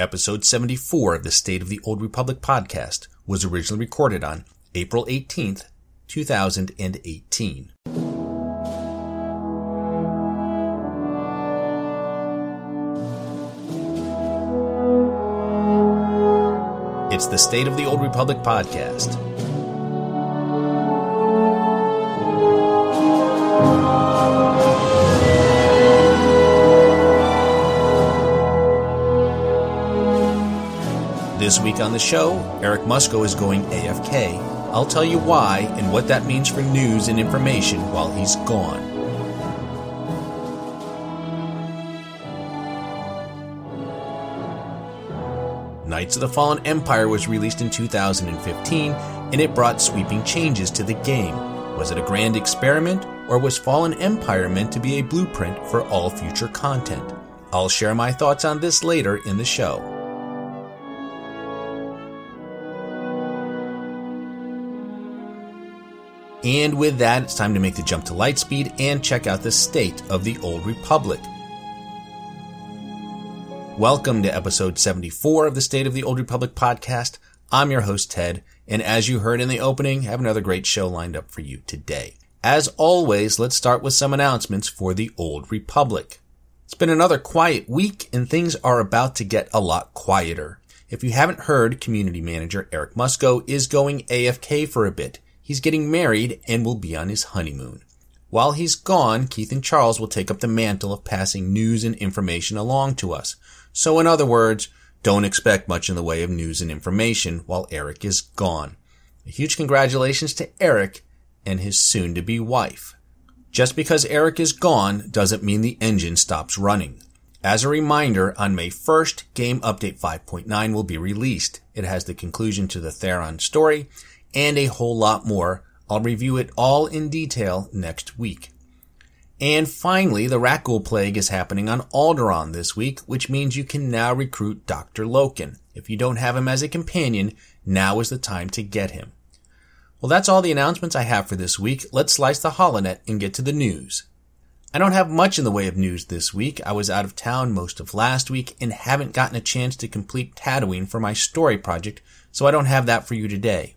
Episode 74 of the State of the Old Republic podcast was originally recorded on April 18th, 2018. It's the State of the Old Republic podcast. This week on the show, Eric Musco is going AFK. I'll tell you why and what that means for news and information while he's gone. Knights of the Fallen Empire was released in 2015 and it brought sweeping changes to the game. Was it a grand experiment or was Fallen Empire meant to be a blueprint for all future content? I'll share my thoughts on this later in the show. And with that, it's time to make the jump to Lightspeed and check out the state of the Old Republic. Welcome to episode 74 of the State of the Old Republic podcast. I'm your host, Ted, and as you heard in the opening, I have another great show lined up for you today. As always, let's start with some announcements for the Old Republic. It's been another quiet week and things are about to get a lot quieter. If you haven't heard, community manager Eric Musco is going AFK for a bit. He's getting married and will be on his honeymoon. While he's gone, Keith and Charles will take up the mantle of passing news and information along to us. So in other words, don't expect much in the way of news and information while Eric is gone. A huge congratulations to Eric and his soon to be wife. Just because Eric is gone doesn't mean the engine stops running. As a reminder, on May 1st, Game Update 5.9 will be released. It has the conclusion to the Theron story and a whole lot more. I'll review it all in detail next week. And finally, the Rakghoul Plague is happening on Alderaan this week, which means you can now recruit Dr. Lokin. If you don't have him as a companion, now is the time to get him. Well, that's all the announcements I have for this week. Let's slice the holonet and get to the news. I don't have much in the way of news this week. I was out of town most of last week and haven't gotten a chance to complete Tatooine for my story project, so I don't have that for you today.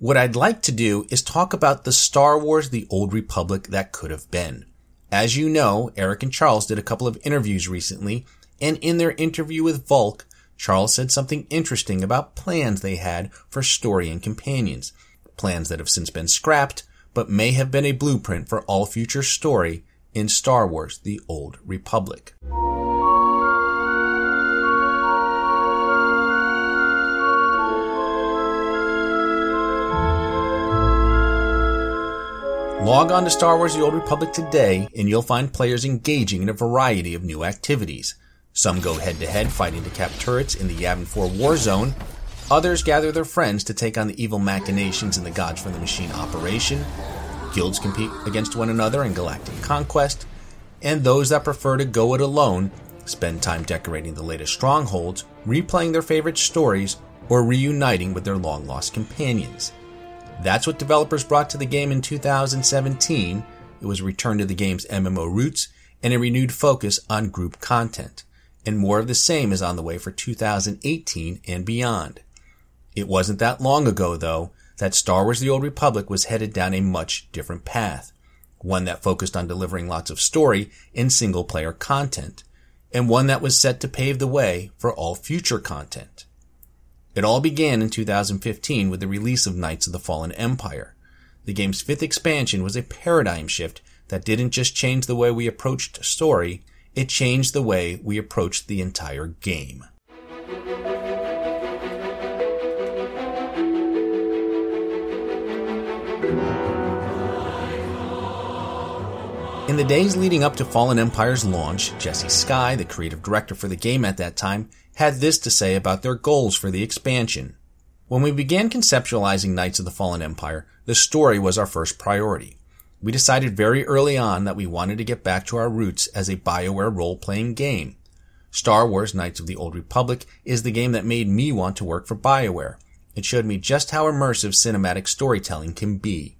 What I'd like to do is talk about the Star Wars The Old Republic that could have been. As you know, Eric and Charles did a couple of interviews recently, and in their interview with Vulkk, Charles said something interesting about plans they had for story and companions. Plans that have since been scrapped, but may have been a blueprint for all future story in Star Wars The Old Republic. Log on to Star Wars The Old Republic today and you'll find players engaging in a variety of new activities. Some go head to head fighting to cap turrets in the Yavin 4 war zone. Others gather their friends to take on the evil machinations in the Gods from the Machine operation. Guilds compete against one another in galactic conquest. And those that prefer to go it alone spend time decorating the latest strongholds, replaying their favorite stories, or reuniting with their long lost companions. That's what developers brought to the game in 2017. It was a return to the game's MMO roots and a renewed focus on group content. And more of the same is on the way for 2018 and beyond. It wasn't that long ago, though, that Star Wars The Old Republic was headed down a much different path. One that focused on delivering lots of story and single player content. And one that was set to pave the way for all future content. It all began in 2015 with the release of Knights of the Fallen Empire. The game's fifth expansion was a paradigm shift that didn't just change the way we approached story, it changed the way we approached the entire game. In the days leading up to Fallen Empire's launch, Jesse Sky, the creative director for the game at that time, had this to say about their goals for the expansion. When we began conceptualizing Knights of the Fallen Empire, the story was our first priority. We decided very early on that we wanted to get back to our roots as a BioWare role-playing game. Star Wars Knights of the Old Republic is the game that made me want to work for BioWare. It showed me just how immersive cinematic storytelling can be.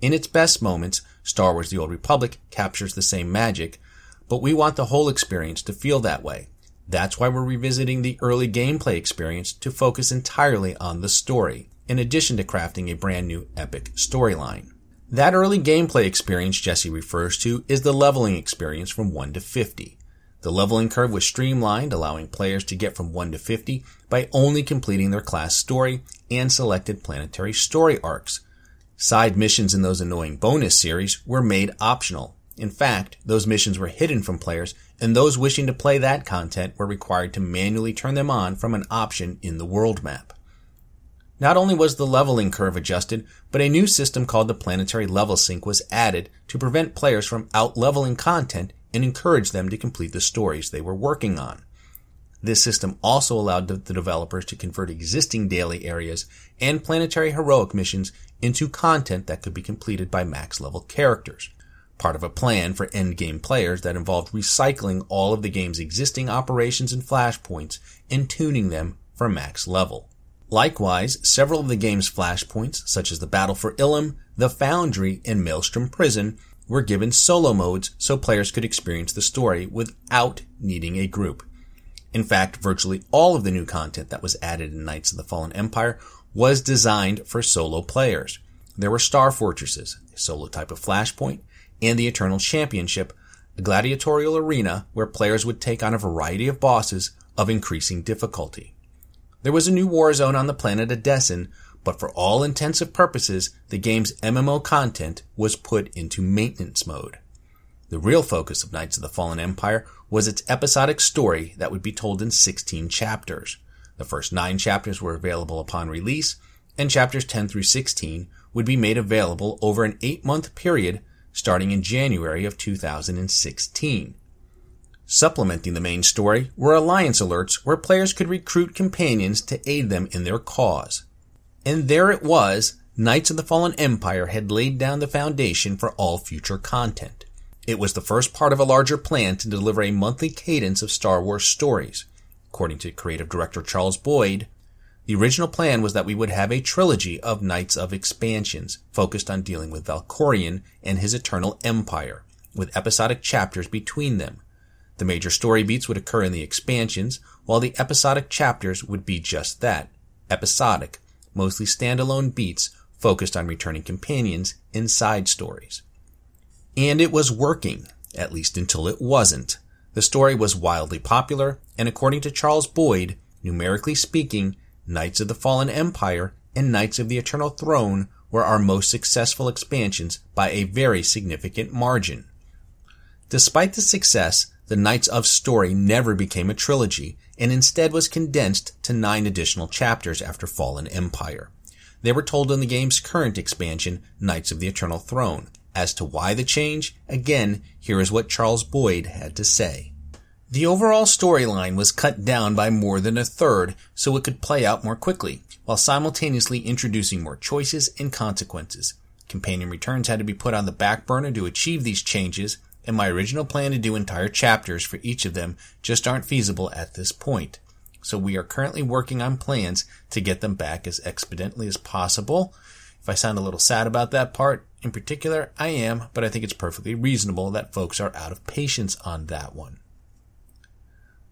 In its best moments, Star Wars The Old Republic captures the same magic, but we want the whole experience to feel that way. That's why we're revisiting the early gameplay experience to focus entirely on the story, in addition to crafting a brand new epic storyline. That early gameplay experience Jesse refers to is the leveling experience from 1 to 50. The leveling curve was streamlined, allowing players to get from 1 to 50 by only completing their class story and selected planetary story arcs. Side missions in those annoying bonus series were made optional. In fact, those missions were hidden from players, and those wishing to play that content were required to manually turn them on from an option in the world map. Not only was the leveling curve adjusted, but a new system called the planetary level sync was added to prevent players from out-leveling content and encourage them to complete the stories they were working on. This system also allowed the developers to convert existing daily areas and planetary heroic missions into content that could be completed by max level characters. Part of a plan for endgame players that involved recycling all of the game's existing operations and flashpoints and tuning them for max level. Likewise, several of the game's flashpoints, such as the Battle for Ilum, the Foundry, and Maelstrom Prison, were given solo modes so players could experience the story without needing a group. In fact, virtually all of the new content that was added in Knights of the Fallen Empire was designed for solo players. There were Star Fortresses, a solo type of flashpoint, and the Eternal Championship, a gladiatorial arena where players would take on a variety of bosses of increasing difficulty. There was a new war zone on the planet Odessen but for all intensive purposes, the game's MMO content was put into maintenance mode. The real focus of Knights of the Fallen Empire was its episodic story that would be told in 16 chapters. The first nine chapters were available upon release, and chapters 10 through 16 would be made available over an eight month period starting in January of 2016. Supplementing the main story were alliance alerts where players could recruit companions to aid them in their cause. And there it was, Knights of the Fallen Empire had laid down the foundation for all future content. It was the first part of a larger plan to deliver a monthly cadence of Star Wars stories. According to creative director Charles Boyd, the original plan was that we would have a trilogy of Knights of expansions focused on dealing with Valkorion and his eternal empire, with episodic chapters between them. The major story beats would occur in the expansions, while the episodic chapters would be just that, episodic, mostly standalone beats focused on returning companions in side stories. And it was working, at least until it wasn't. The story was wildly popular, and according to Charles Boyd, numerically speaking, Knights of the Fallen Empire and Knights of the Eternal Throne were our most successful expansions by a very significant margin. Despite the success, the Knights of story never became a trilogy, and instead was condensed to nine additional chapters after Fallen Empire. They were told in the game's current expansion, Knights of the Eternal Throne. As to why the change, again, here is what Charles Boyd had to say. The overall storyline was cut down by more than a third so it could play out more quickly, while simultaneously introducing more choices and consequences. Companion returns had to be put on the back burner to achieve these changes, and my original plan to do entire chapters for each of them just aren't feasible at this point. So we are currently working on plans to get them back as expediently as possible. If I sound a little sad about that part in particular, I am, but I think it's perfectly reasonable that folks are out of patience on that one.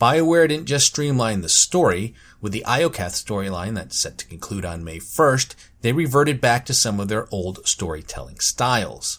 BioWare didn't just streamline the story. With the Iocath storyline that's set to conclude on May 1st, they reverted back to some of their old storytelling styles.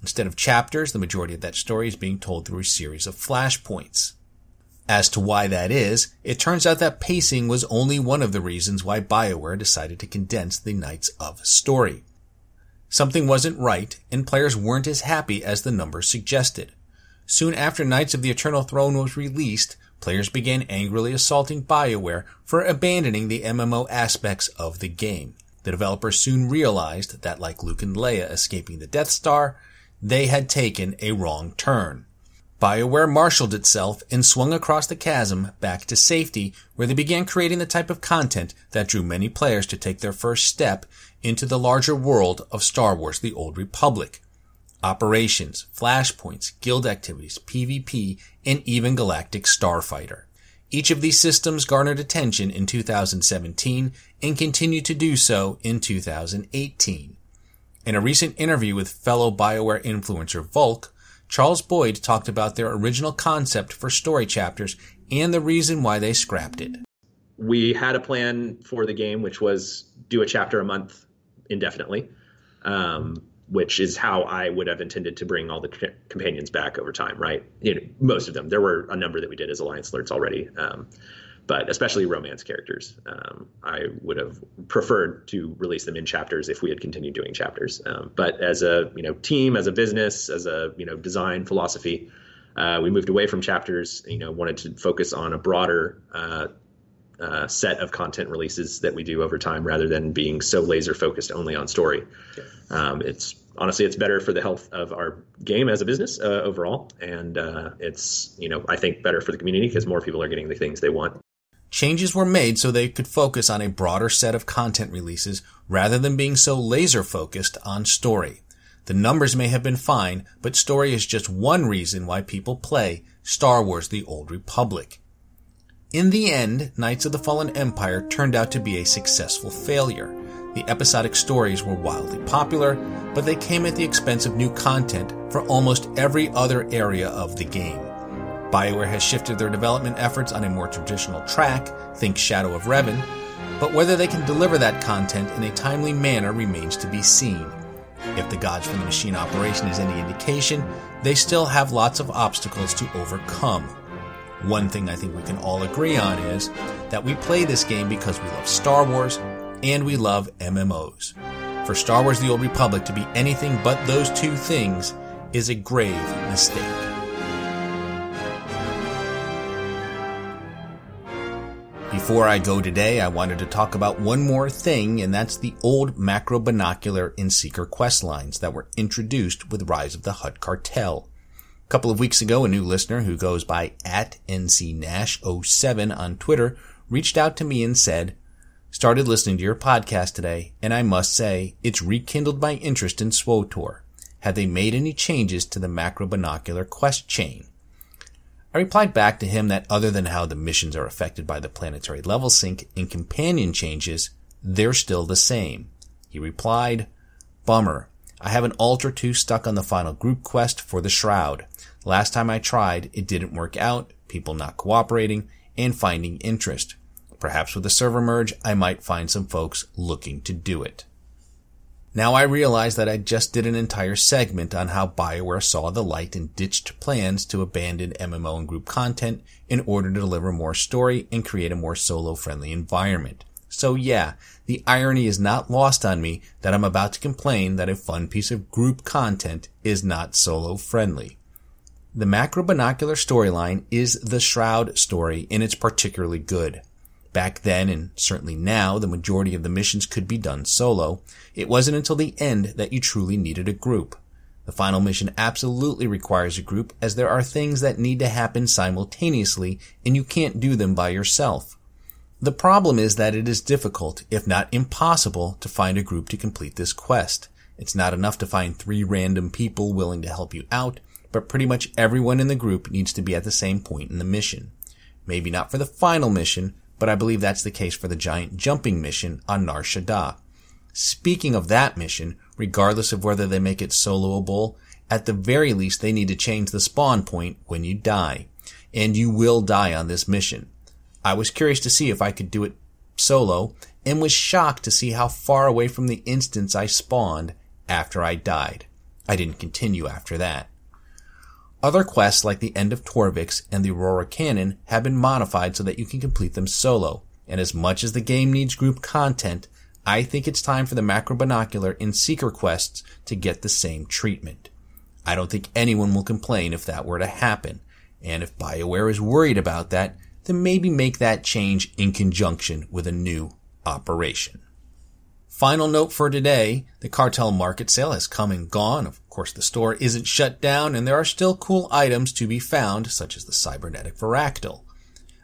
Instead of chapters, the majority of that story is being told through a series of flashpoints. As to why that is, it turns out that pacing was only one of the reasons why BioWare decided to condense the Knights of story. Something wasn't right, and players weren't as happy as the numbers suggested. Soon after Knights of the Eternal Throne was released, players began angrily assaulting BioWare for abandoning the MMO aspects of the game. The developers soon realized that like Luke and Leia escaping the Death Star, they had taken a wrong turn. BioWare marshaled itself and swung across the chasm back to safety where they began creating the type of content that drew many players to take their first step into the larger world of Star Wars The Old Republic. Operations, flashpoints, guild activities, PvP, and even Galactic Starfighter. Each of these systems garnered attention in 2017 and continued to do so in 2018. In a recent interview with fellow BioWare influencer Vulkk, Charles Boyd talked about their original concept for story chapters and the reason why they scrapped it. We had a plan for the game, which was do a chapter a month indefinitely, um, which is how I would have intended to bring all the companions back over time, right? You know, most of them. There were a number that we did as alliance alerts already. Um, but especially romance characters. Um, I would have preferred to release them in chapters if we had continued doing chapters. Um, but as a you know team, as a business, as a you know design philosophy, uh, we moved away from chapters. You know, wanted to focus on a broader uh, uh, set of content releases that we do over time, rather than being so laser focused only on story. Um, it's honestly it's better for the health of our game as a business uh, overall, and uh, it's you know I think better for the community because more people are getting the things they want. Changes were made so they could focus on a broader set of content releases rather than being so laser focused on story. The numbers may have been fine, but story is just one reason why people play Star Wars The Old Republic. In the end, Knights of the Fallen Empire turned out to be a successful failure. The episodic stories were wildly popular, but they came at the expense of new content for almost every other area of the game. BioWare has shifted their development efforts on a more traditional track, think Shadow of Revan, but whether they can deliver that content in a timely manner remains to be seen. If the Gods from the Machine operation is any indication, they still have lots of obstacles to overcome. One thing I think we can all agree on is that we play this game because we love Star Wars and we love MMOs. For Star Wars The Old Republic to be anything but those two things is a grave mistake. Before I go today, I wanted to talk about one more thing, and that's the old macro binocular and seeker quest lines that were introduced with Rise of the Hutt Cartel. A couple of weeks ago, a new listener who goes by at NCNash07 on Twitter reached out to me and said, Started listening to your podcast today, and I must say, it's rekindled my interest in SWTOR. Have they made any changes to the macro binocular quest chain? I replied back to him that other than how the missions are affected by the planetary level sync and companion changes, they're still the same. He replied, Bummer. I have an alt or two stuck on the final group quest for the Shroud. Last time I tried, it didn't work out, people not cooperating, and finding interest. Perhaps with a server merge, I might find some folks looking to do it. Now I realize that I just did an entire segment on how BioWare saw the light and ditched plans to abandon MMO and group content in order to deliver more story and create a more solo friendly environment. So yeah, the irony is not lost on me that I'm about to complain that a fun piece of group content is not solo friendly. The macro binocular storyline is the Shroud story and it's particularly good. Back then, and certainly now, the majority of the missions could be done solo. It wasn't until the end that you truly needed a group. The final mission absolutely requires a group as there are things that need to happen simultaneously and you can't do them by yourself. The problem is that it is difficult, if not impossible, to find a group to complete this quest. It's not enough to find three random people willing to help you out, but pretty much everyone in the group needs to be at the same point in the mission. Maybe not for the final mission, but I believe that's the case for the giant jumping mission on Nar Shaddaa. Speaking of that mission, regardless of whether they make it soloable, at the very least they need to change the spawn point when you die. And you will die on this mission. I was curious to see if I could do it solo, and was shocked to see how far away from the instance I spawned after I died. I didn't continue after that. Other quests like the End of Torvix and the Aurora Cannon have been modified so that you can complete them solo. And as much as the game needs group content, I think it's time for the Macro Binocular and Seeker quests to get the same treatment. I don't think anyone will complain if that were to happen. And if BioWare is worried about that, then maybe make that change in conjunction with a new operation. Final note for today, the cartel market sale has come and gone. Of course, the store isn't shut down and there are still cool items to be found, such as the cybernetic Varactyl.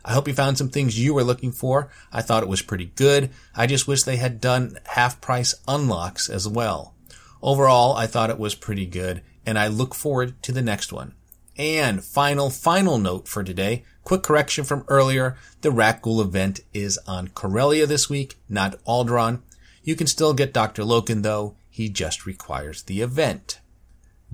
I hope you found some things you were looking for. I thought it was pretty good. I just wish they had done half price unlocks as well. Overall, I thought it was pretty good and I look forward to the next one. And final, final note for today. Quick correction from earlier. The Rakghoul event is on Corellia this week, not Alderaan. You can still get Dr. Lokin though, he just requires the event.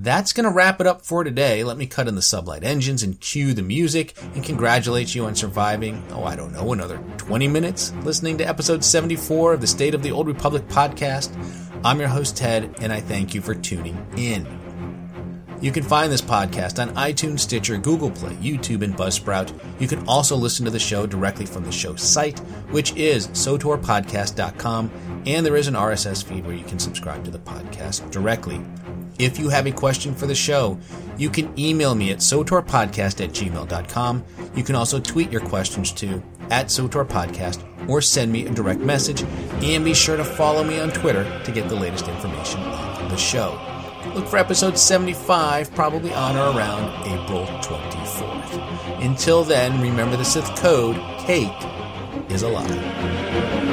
That's going to wrap it up for today. Let me cut in the sublight engines and cue the music and congratulate you on surviving, oh, I don't know, another 20 minutes listening to episode 74 of the State of the Old Republic podcast. I'm your host, Ted, and I thank you for tuning in. You can find this podcast on iTunes, Stitcher, Google Play, YouTube, and Buzzsprout. You can also listen to the show directly from the show site, which is sotorpodcast.com, and there is an RSS feed where you can subscribe to the podcast directly. If you have a question for the show, you can email me at sotorpodcast at gmail.com. You can also tweet your questions to at sotorpodcast or send me a direct message. And be sure to follow me on Twitter to get the latest information on the show. Look for episode 75, probably on or around April 24th. Until then, remember the Sith code, Cake is a lie.